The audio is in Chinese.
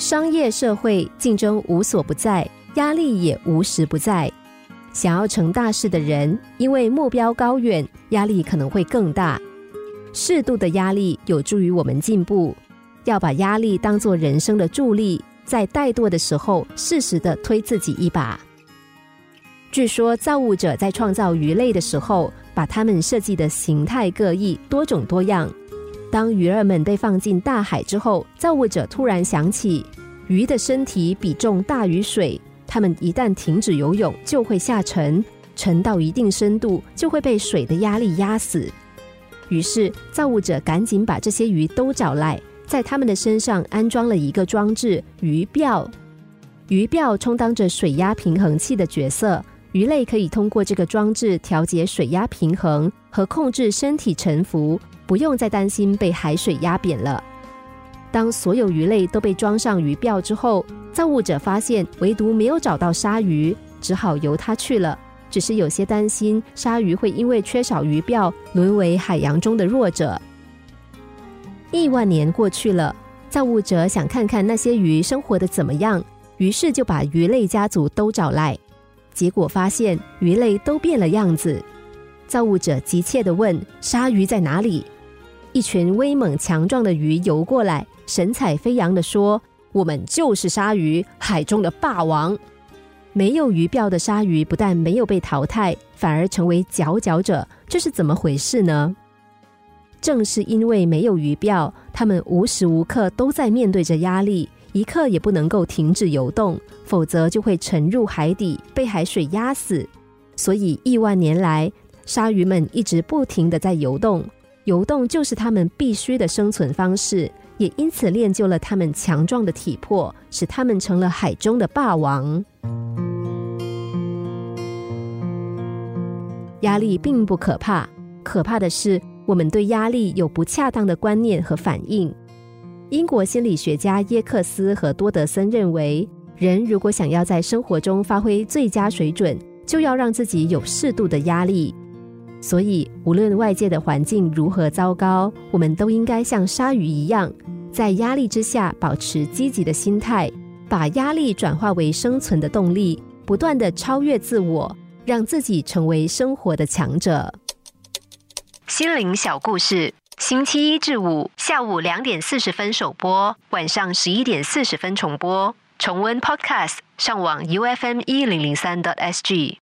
商业社会竞争无所不在，压力也无时不在。想要成大事的人，因为目标高远，压力可能会更大。适度的压力有助于我们进步，要把压力当作人生的助力，在怠惰的时候，适时的推自己一把。据说造物者在创造鱼类的时候，把它们设计的形态各异、多种多样。当鱼儿们被放进大海之后，造物者突然想起，鱼的身体比重大于水，它们一旦停止游泳，就会下沉，沉到一定深度，就会被水的压力压死。于是，造物者赶紧把这些鱼都找来，在它们的身上安装了一个装置——鱼鳔。鱼鳔充当着水压平衡器的角色，鱼类可以通过这个装置调节水压平衡和控制身体沉浮。不用再担心被海水压扁了。当所有鱼类都被装上鱼鳔之后，造物者发现唯独没有找到鲨鱼，只好由它去了。只是有些担心鲨鱼会因为缺少鱼鳔，沦为海洋中的弱者。亿万年过去了，造物者想看看那些鱼生活的怎么样，于是就把鱼类家族都找来，结果发现鱼类都变了样子。造物者急切地问：“鲨鱼在哪里？”一群威猛强壮的鱼游过来，神采飞扬地说：“我们就是鲨鱼，海中的霸王。”没有鱼鳔的鲨鱼不但没有被淘汰，反而成为佼佼者，这是怎么回事呢？正是因为没有鱼鳔，它们无时无刻都在面对着压力，一刻也不能够停止游动，否则就会沉入海底，被海水压死。所以亿万年来，鲨鱼们一直不停的在游动。游动就是他们必须的生存方式，也因此练就了他们强壮的体魄，使他们成了海中的霸王。压力并不可怕，可怕的是我们对压力有不恰当的观念和反应。英国心理学家耶克斯和多德森认为，人如果想要在生活中发挥最佳水准，就要让自己有适度的压力。所以，无论外界的环境如何糟糕，我们都应该像鲨鱼一样，在压力之下保持积极的心态，把压力转化为生存的动力，不断的超越自我，让自己成为生活的强者。心灵小故事，星期一至五下午两点四十分首播，晚上十一点四十分重播。重温 Podcast，上网 U F M 一零零三 t S G。